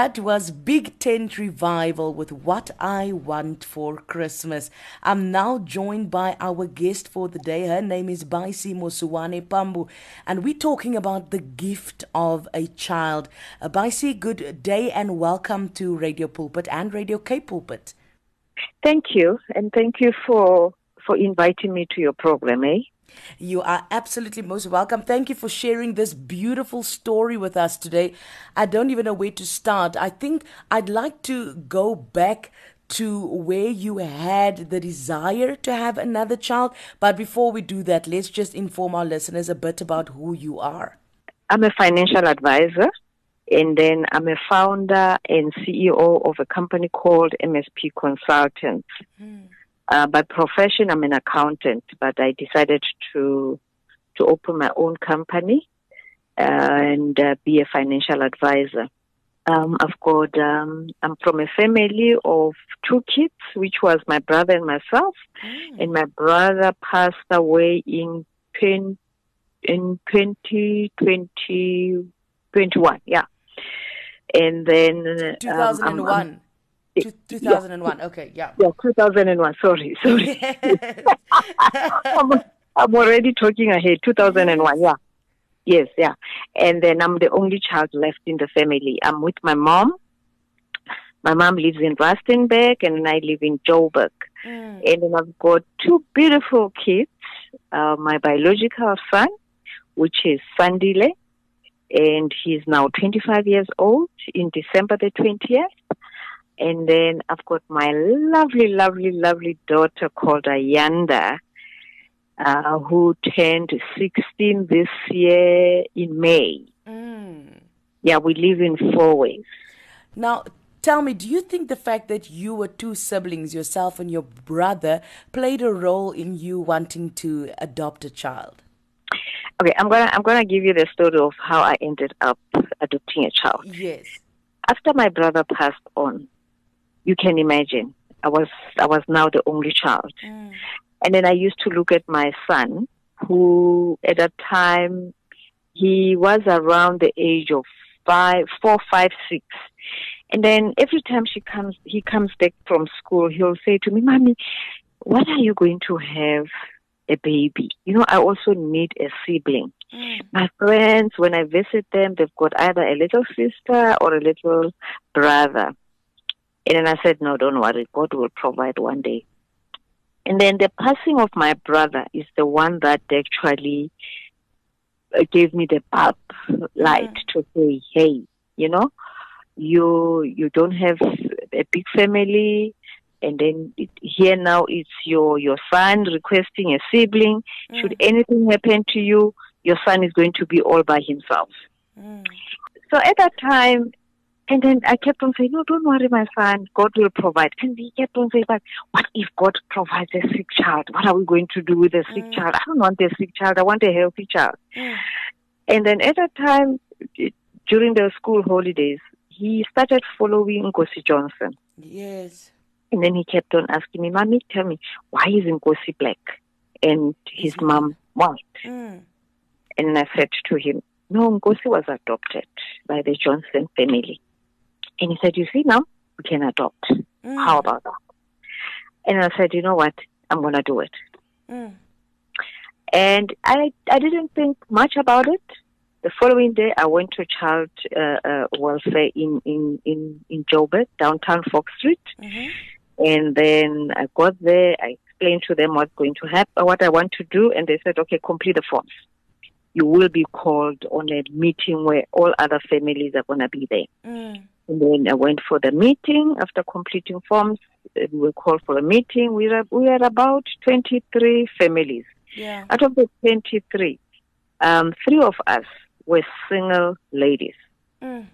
That was Big Tent Revival with What I Want for Christmas. I'm now joined by our guest for the day. Her name is Baisi Mosuwane Pambo, and we're talking about the gift of a child. Uh, Baisi, good day and welcome to Radio Pulpit and Radio K Pulpit. Thank you, and thank you for for inviting me to your program, eh? You are absolutely most welcome. Thank you for sharing this beautiful story with us today. I don't even know where to start. I think I'd like to go back to where you had the desire to have another child. But before we do that, let's just inform our listeners a bit about who you are. I'm a financial advisor, and then I'm a founder and CEO of a company called MSP Consultants. Mm. Uh, by profession, I'm an accountant, but I decided to to open my own company uh, and uh, be a financial advisor. Um, I've got um, I'm from a family of two kids, which was my brother and myself, mm. and my brother passed away in 20, in 2020, 21, yeah. And then 2001. Um, 2001. Yeah. Okay, yeah. Yeah, 2001. Sorry, sorry. I'm, I'm already talking ahead. 2001. Yeah. Yes, yeah. And then I'm the only child left in the family. I'm with my mom. My mom lives in Rustenburg and I live in Joburg. Mm. And then I've got two beautiful kids. Uh, my biological son, which is Sandile, and he's now 25 years old in December the 20th. And then I've got my lovely, lovely, lovely daughter called Ayanda, uh, who turned 16 this year in May. Mm. Yeah, we live in Fourways. Now, tell me, do you think the fact that you were two siblings, yourself and your brother, played a role in you wanting to adopt a child? Okay, I'm gonna I'm gonna give you the story of how I ended up adopting a child. Yes. After my brother passed on, you can imagine. I was I was now the only child. Mm. And then I used to look at my son, who at that time he was around the age of five, four, five, six. And then every time she comes, he comes back from school, he'll say to me, "Mommy, when are you going to have a baby? You know, I also need a sibling." Mm. My friends, when I visit them, they've got either a little sister or a little brother. And then I said, no, don't worry. God will provide one day. And then the passing of my brother is the one that actually uh, gave me the bulb light mm. to say, hey, you know, you you don't have a big family, and then it, here now it's your your son requesting a sibling. Mm. Should anything happen to you, your son is going to be all by himself. Mm. So at that time, and then I kept on saying, no, don't worry, my son. God will provide. And he kept on saying, but what if God provides a sick child? What are we going to do with a sick mm. child? I don't want a sick child. I want a healthy child. Mm. And then at that time, during the school holidays, he started following Nkosi Johnson. Yes. And then he kept on asking me, Mommy, tell me, why is Nkosi black and his mom white? Mm. And I said to him, no, Nkosi was adopted by the Johnson family. And he said, You see, now we can adopt. Mm. How about that? And I said, You know what? I'm going to do it. Mm. And I, I didn't think much about it. The following day, I went to child uh, uh, welfare in, in, in, in Joburg, downtown Fox Street. Mm-hmm. And then I got there, I explained to them what's going to happen, what I want to do, and they said, okay, complete the forms. You will be called on a meeting where all other families are going to be there. Mm. And then I went for the meeting. After completing forms, uh, we were called for a meeting. We were, we were about 23 families. Yeah. Out of the 23, um, three of us were single ladies. Mm.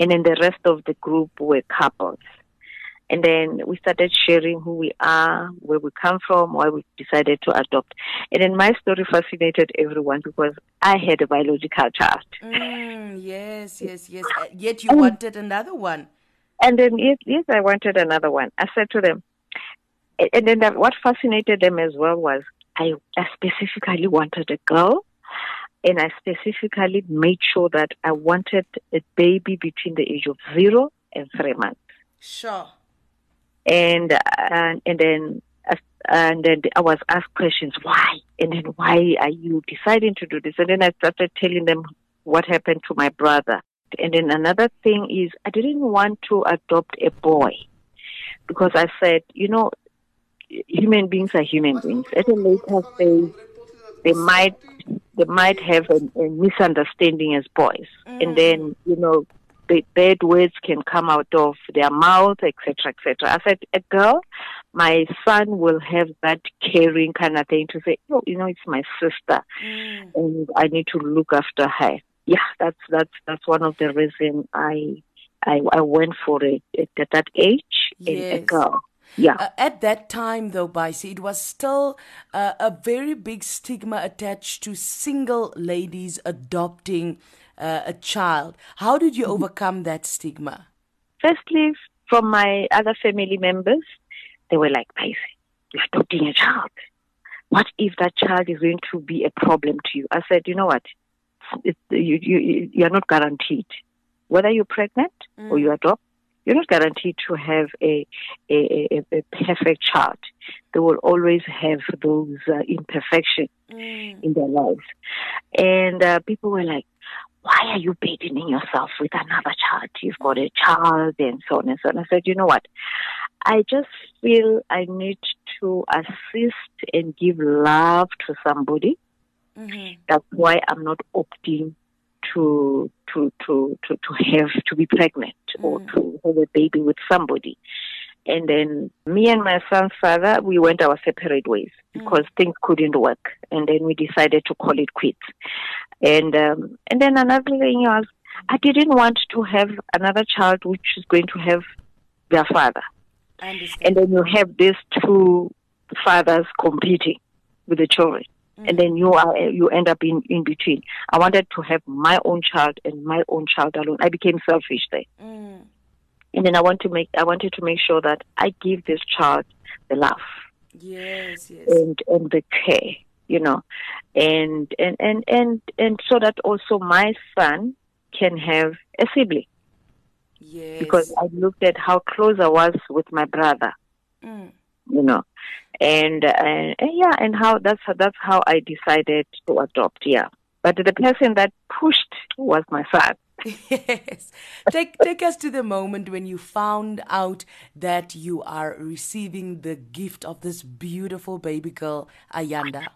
And then the rest of the group were couples. And then we started sharing who we are, where we come from, why we decided to adopt. And then my story fascinated everyone because I had a biological child. Mm, yes, yes, yes. Uh, yet you wanted another one. And then, yes, yes, I wanted another one. I said to them, and then what fascinated them as well was I, I specifically wanted a girl and I specifically made sure that I wanted a baby between the age of zero and three months. Sure. And and, and then uh, and then I was asked questions, why? And then why are you deciding to do this? And then I started telling them what happened to my brother. And then another thing is I didn't want to adopt a boy because I said, you know, human beings are human beings. At a later stage, they might they might have a, a misunderstanding as boys, and then you know the bad words can come out of their mouth, etc., etc. I said, a girl, my son will have that caring kind of thing to say, oh, you know, it's my sister, mm. and I need to look after her. Yeah, that's that's that's one of the reasons I I, I went for it at that age yes. a girl. Yeah. Uh, at that time, though, Baisi, it was still uh, a very big stigma attached to single ladies adopting uh, a child. How did you overcome that stigma? Firstly, from my other family members, they were like, Baisi, you're adopting a child. What if that child is going to be a problem to you? I said, you know what? It, you, you, you're not guaranteed. Whether you're pregnant mm. or you adopt, you're not guaranteed to have a, a, a, a perfect child. They will always have those uh, imperfections mm. in their lives. And uh, people were like, why are you burdening yourself with another child? You've got a child and so on and so on. I said, you know what? I just feel I need to assist and give love to somebody. Mm-hmm. That's why I'm not opting to to to to, to have to be pregnant mm. or to have a baby with somebody. And then me and my son's father, we went our separate ways mm. because mm. things couldn't work. And then we decided to call it quits. And um, and then another thing was, I didn't want to have another child which is going to have their father. And then you have these two fathers competing with the children mm. and then you are you end up in in between. I wanted to have my own child and my own child alone. I became selfish there, mm. And then I want to make I wanted to make sure that I give this child the love, yes, yes, and and the care, you know, and and and and and so that also my son can have a sibling. Yes. Because I looked at how close I was with my brother. Mm. You know, and, uh, and yeah, and how that's how, that's how I decided to adopt. Yeah, but the person that pushed was my son. yes. Take take us to the moment when you found out that you are receiving the gift of this beautiful baby girl, Ayanda.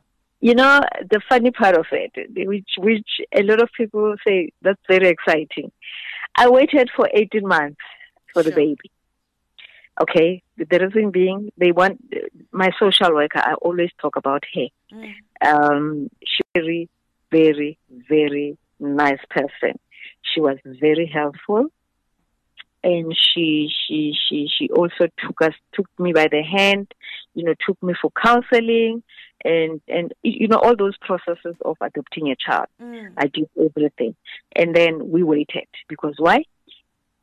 You know, the funny part of it, which which a lot of people say that's very exciting. I waited for 18 months for sure. the baby. Okay, the reason being, they want my social worker. I always talk about her. Mm. Um, very, very, very nice person. She was very helpful, and she she she she also took us took me by the hand. You know, took me for counseling and and you know all those processes of adopting a child. Mm. I did everything, and then we waited because why?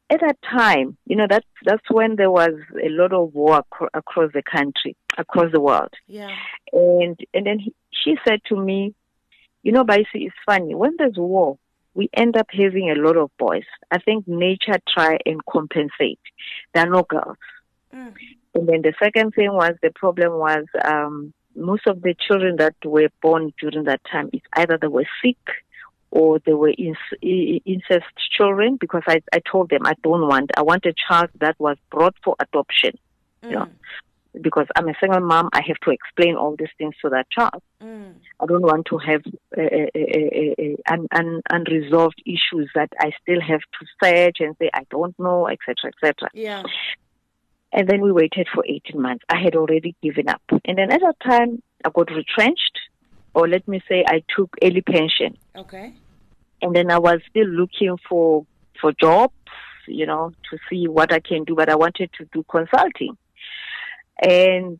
at that time, you know, that's that's when there was a lot of war ac- across the country, across the world. Yeah. And and then he, she said to me, you know, Baisi, it's funny when there's war, we end up having a lot of boys. I think nature try and compensate. There are no girls. Mm. And then the second thing was the problem was um, most of the children that were born during that time, it's either they were sick or they were incest children because I, I told them I don't want, I want a child that was brought for adoption. Mm. You know, because I'm a single mom, I have to explain all these things to that child. Mm. I don't want to have uh, uh, uh, an, un, unresolved issues that I still have to search and say I don't know, etc., etc. Yeah. And then we waited for 18 months. I had already given up. And then at that time, I got retrenched, or let me say, I took early pension. Okay and then I was still looking for for jobs, you know, to see what I can do. But I wanted to do consulting, and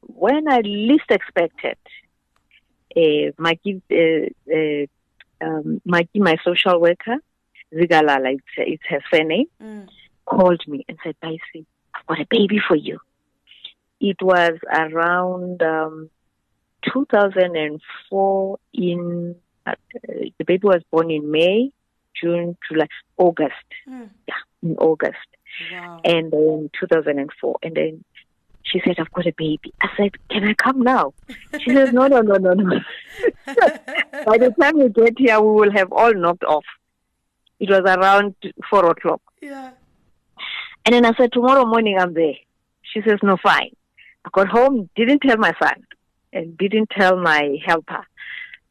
when I least expected, uh, my uh, uh, um, my my social worker, Zigalala, it's, it's her surname, mm. called me and said, "Baisi, I've got a baby for you." It was around um, 2004 in uh, the baby was born in May, June, July, August. Mm. Yeah, in August. Wow. And then 2004. And then she said, I've got a baby. I said, Can I come now? She says, No, no, no, no, no. By the time we get here, we will have all knocked off. It was around four o'clock. Yeah. And then I said, Tomorrow morning I'm there. She says, No, fine. I got home, didn't tell my son, and didn't tell my helper.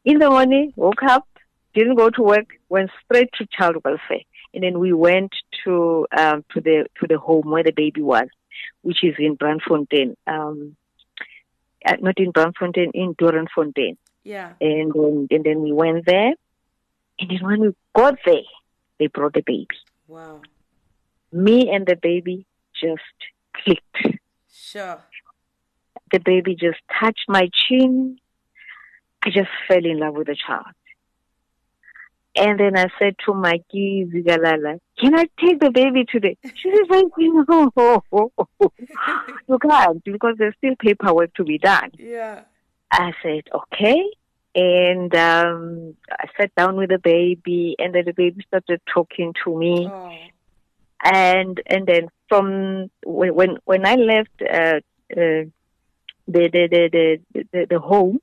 In the morning, woke up, didn't go to work, went straight to child welfare. And then we went to um, to the to the home where the baby was, which is in Braamfontein. Um, not in Braamfontein, in Doornfontein. Yeah. And then, and then we went there. And then when we got there, they brought the baby. Wow. Me and the baby just clicked. Sure. The baby just touched my chin. I just fell in love with the child. And then I said to Mikey Zigalala, can I take the baby today? She says, no, you can't because there's still paperwork to be done. Yeah. I said, okay. And um, I sat down with the baby, and then the baby started talking to me. Oh. And and then from when when, when I left uh, uh, the, the, the the the the home,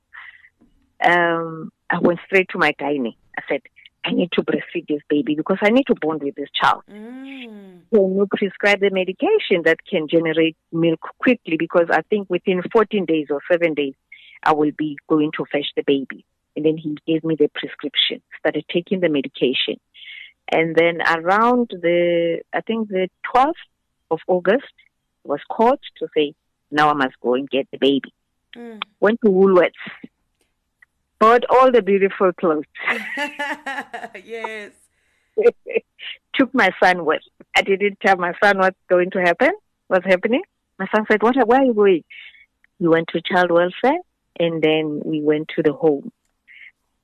um, I went straight to my gynae. I said, I need to breastfeed this baby because I need to bond with this child. Mm. Can you prescribe the medication that can generate milk quickly? Because I think within 14 days or seven days, I will be going to fetch the baby. And then he gave me the prescription, started taking the medication. And then around the, I think the 12th of August, was called to say, now I must go and get the baby. Mm. Went to Woolworths, bought all the beautiful clothes, yes. took my son with. I didn't tell my son what's going to happen, what's happening. My son said, what, where are you going? We went to child welfare and then we went to the home.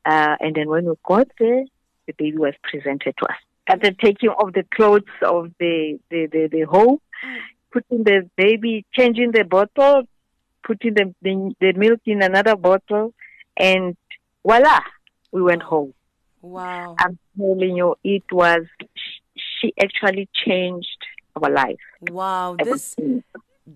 Uh, and then when we got there, the baby was presented to us. At the taking of the clothes of the, the, the, the home, putting the baby, changing the bottle, putting the, the, the milk in another bottle, and voila, we went home. Wow. I'm telling you, it was, she actually changed our life. Wow. This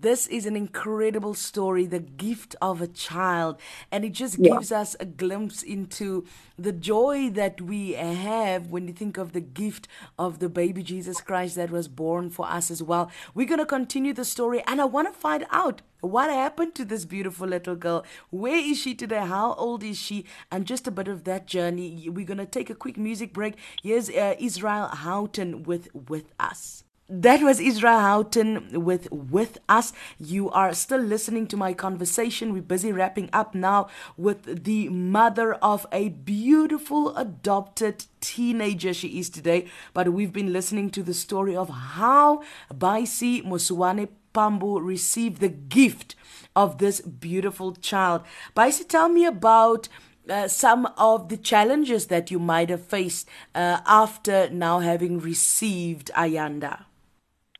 this is an incredible story, the gift of a child. And it just Yeah. gives us a glimpse into the joy that we have when you think of the gift of the baby Jesus Christ that was born for us as well. We're going to continue the story, and I want to find out what happened to this beautiful little girl. Where is she today? How old is she? And just a bit of that journey. We're going to take a quick music break. Here's uh, Israel Houghton with With Us. That was Israel Houghton with With Us. You are still listening to my conversation. We're busy wrapping up now with the mother of a beautiful adopted teenager she is today. But we've been listening to the story of how Baisi Muswane Pambo received the gift of this beautiful child. Baisi, tell me about uh, some of the challenges that you might have faced uh, after now having received Ayanda.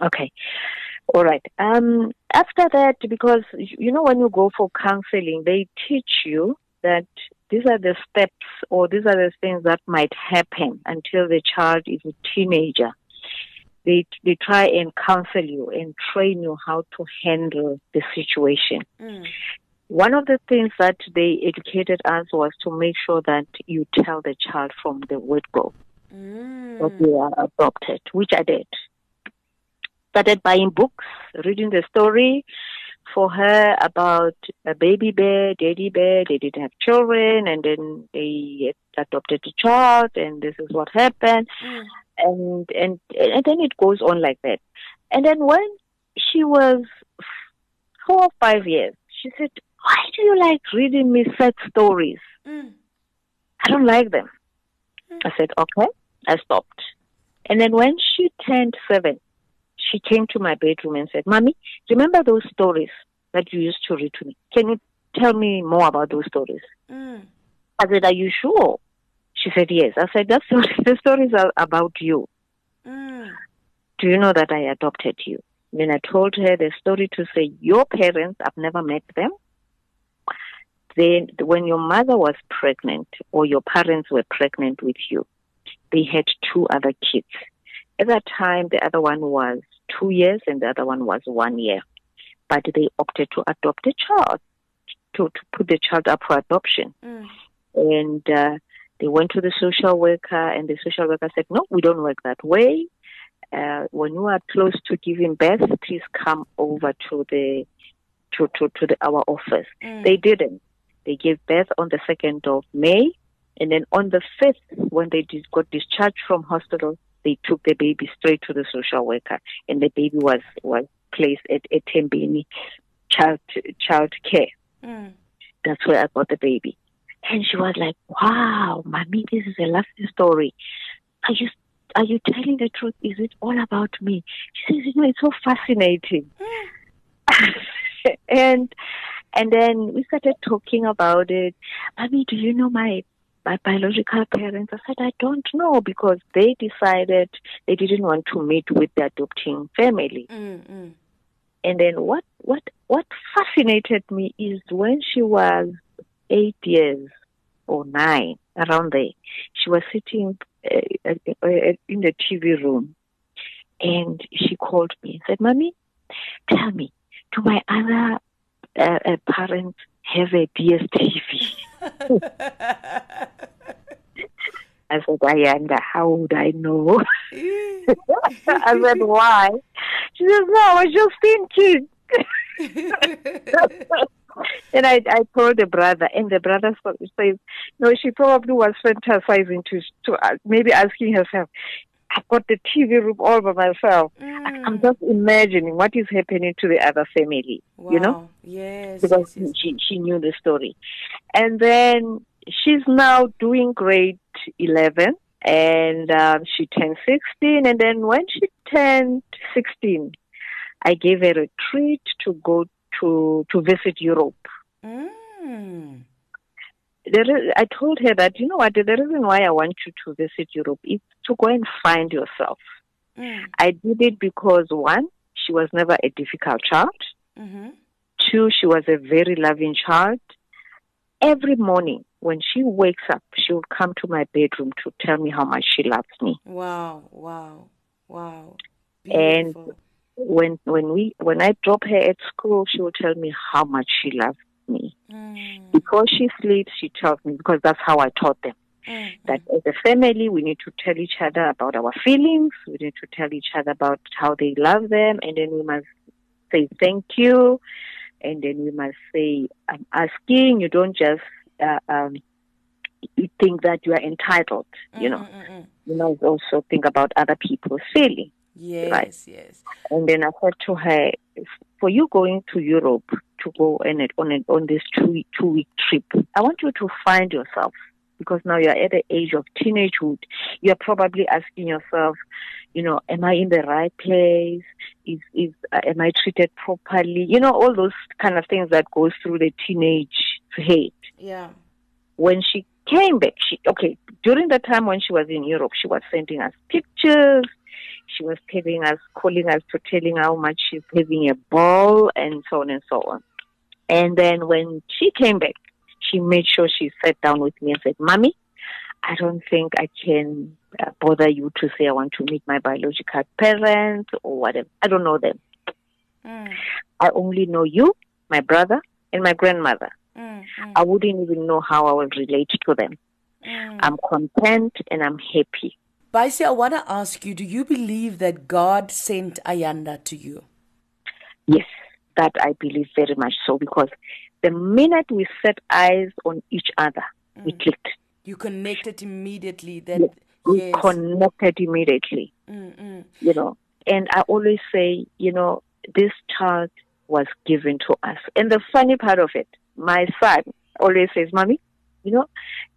Okay. All right. Um, after that, because you know, when you go for counseling, they teach you that these are the steps or these are the things that might happen until the child is a teenager. They they try and counsel you and train you how to handle the situation. Mm. One of the things that they educated us was to make sure that you tell the child from the word go Mm. that they are adopted, which I did. Started buying books, reading the story for her about a baby bear, daddy bear. They didn't have children, and then they adopted a child, and this is what happened, Mm. and and and then it goes on like that. And then when she was four or five years, she said, "Why do you like reading me sad stories? Mm. I don't like them." I said, "Okay." I stopped. And then when she turned seven, she came to my bedroom and said, Mommy, remember those stories that you used to read to me? Can you tell me more about those stories? Mm. I said, Are you sure? She said, Yes. I said, That's the stories are about you. Mm. Do you know that I adopted you? Then I told her the story to say, Your parents, I've never met them. then when your mother was pregnant or your parents were pregnant with you, they had two other kids. At that time, the other one was two years and the other one was one year. But they opted to adopt a child, to, to put the child up for adoption. Mm. And uh, they went to the social worker, and the social worker said, No, we don't work that way. Uh, when you are close to giving birth, please come over to the to, to, to the, our office. Mm. They didn't. They gave birth on the 2nd of May. And then on the 5th, when they dis- got discharged from hospital, they took the baby straight to the social worker. And the baby was, was placed at, at Tembini child, child care. Mm. That's where I got the baby. And she was like, wow, mommy, this is a lovely story. Are you, are you telling the truth? Is it all about me? She says, you know, it's so fascinating. and and then we started talking about it. Mommy, do you know my my biological parents? I said, I don't know because they decided they didn't want to meet with the adopting family. Mm. Mm. And then what what what fascinated me is when she was eight years or nine, around there, she was sitting uh, uh, uh, in the TV room, and she called me and said, "Mommy, tell me, do my other uh, uh, parents have a DSTV?" I said, "Ayanda, how would I know?" I said, "Why?" She said, "No, I was just thinking." and I, I told the brother, and the brother says, "No, she probably was fantasizing to, to uh, maybe asking herself." I've got the TV room all by myself. Mm. I'm just imagining what is happening to the other family, wow. you know, Yes. because yes, yes. she she knew the story, and then she's now doing grade eleven, and um, she turned sixteen, and then when she turned sixteen, I gave her a treat to go to to visit Europe. Mm. There is, I told her that you know what the reason why I want you to visit Europe is to go and find yourself. Mm. I did it because one, she was never a difficult child. Mm-hmm. Two, she was a very loving child. Every morning when she wakes up, she would come to my bedroom to tell me how much she loves me. Wow. Wow. Wow. And- When when we when I drop her at school, she will tell me how much she loves me. Mm. Before she sleeps, she tells me because that's how I taught them. Mm. that as a family we need to tell each other about our feelings we need to tell each other about how they love them and then we must say thank you and then we must say i'm asking you don't just uh, um, you think that you are entitled you know Mm, mm, mm, mm. you must also think about other people's feelings Yes. Yes. and then I said to her, for you going to Europe to go on it on it on this two two week trip, I want you to find yourself because now you're at the age of teenagehood. You're probably asking yourself, you know, am I in the right place? Is is uh, am I treated properly? You know, all those kind of things that goes through the teenage head Yeah. when she came back, she okay during the time when she was in Europe, she was sending us pictures. She was telling us, calling us to telling how much she's having a ball and so on and so on. And then when she came back, she made sure she sat down with me and said, "Mommy, I don't think I can uh, bother you to say I want to meet my biological parents or whatever. I don't know them. Mm. I only know you, my brother, and my grandmother. Mm. Mm. I wouldn't even know how I would relate to them." Mm. I'm content and I'm happy. Baisi, I want to ask you: Do you believe that God sent Ayanda to you? Yes, that I believe very much so because the minute we set eyes on each other, we Mm. clicked. You connected immediately. That Yes. We yes. connected immediately, Mm, mm. you know. And I always say, you know, this child was given to us. And the funny part of it, my son always says, Mommy, you know,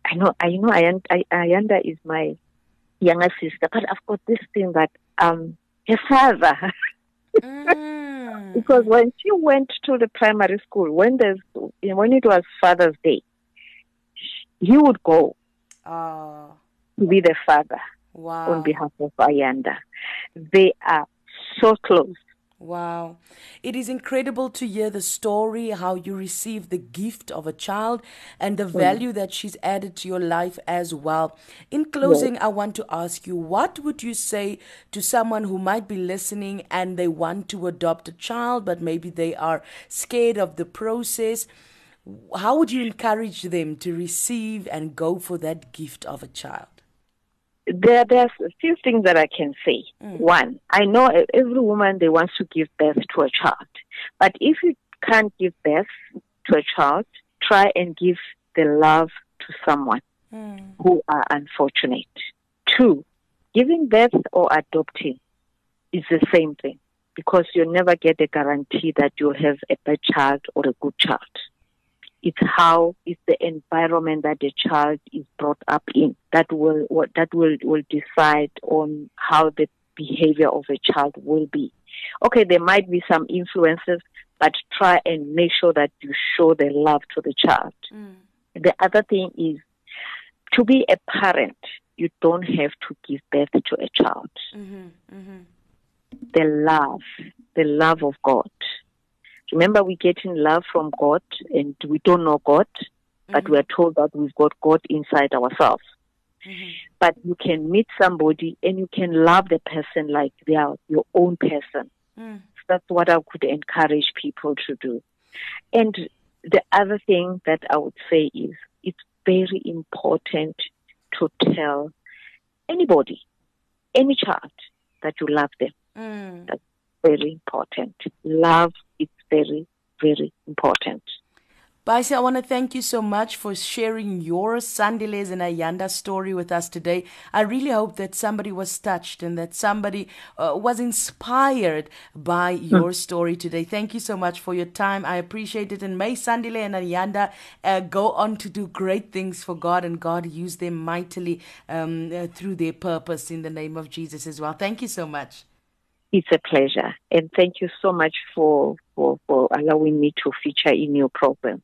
I know, I know, Ayanda, Ayanda is my younger sister, but I've got this thing that um, her father Mm. because when she went to the primary school, when there's when it was Father's Day, he would go Ah, to be the father wow. on behalf of Ayanda. They are so close. Wow. It is incredible to hear the story, how you received the gift of a child and the mm. value that she's added to your life as well. In closing, I want to ask you, what would you say to someone who might be listening and they want to adopt a child, but maybe they are scared of the process? How would you encourage them to receive and go for that gift of a child? There there's a few things that I can say. Mm. One, I know every woman they wants to give birth to a child, but if you can't give birth to a child, try and give the love to someone mm. who are unfortunate. Two, giving birth or adopting is the same thing because you'll never get a guarantee that you'll have a bad child or a good child. It's how it's the environment that the child is brought up in that will that will will decide on how the behavior of a child will be. Okay, there might be some influences, but try and make sure that you show the love to the child. Mm. The other thing is to be a parent, you don't have to give birth to a child. Mm-hmm, mm-hmm. The love, the love of God Remember, we're getting love from God and we don't know God, mm-hmm. but we are told that we've got God inside ourselves. Mm-hmm. But you can meet somebody and you can love the person like they are your own person. Mm. That's what I could encourage people to do. And the other thing that I would say is it's very important to tell anybody, any child, that you love them. Mm. That's very important. Love very, very important. Baisi, I want to thank you so much for sharing your Sandiles and Ayanda story with us today. I really hope that somebody was touched and that somebody uh, was inspired by hmm. your story today. Thank you so much for your time. I appreciate it. And may Sandile and Ayanda uh, go on to do great things for God and God use them mightily um, uh, through their purpose in the name of Jesus as well. Thank you so much. It's a pleasure. And thank you so much for, for, for allowing me to feature in your program.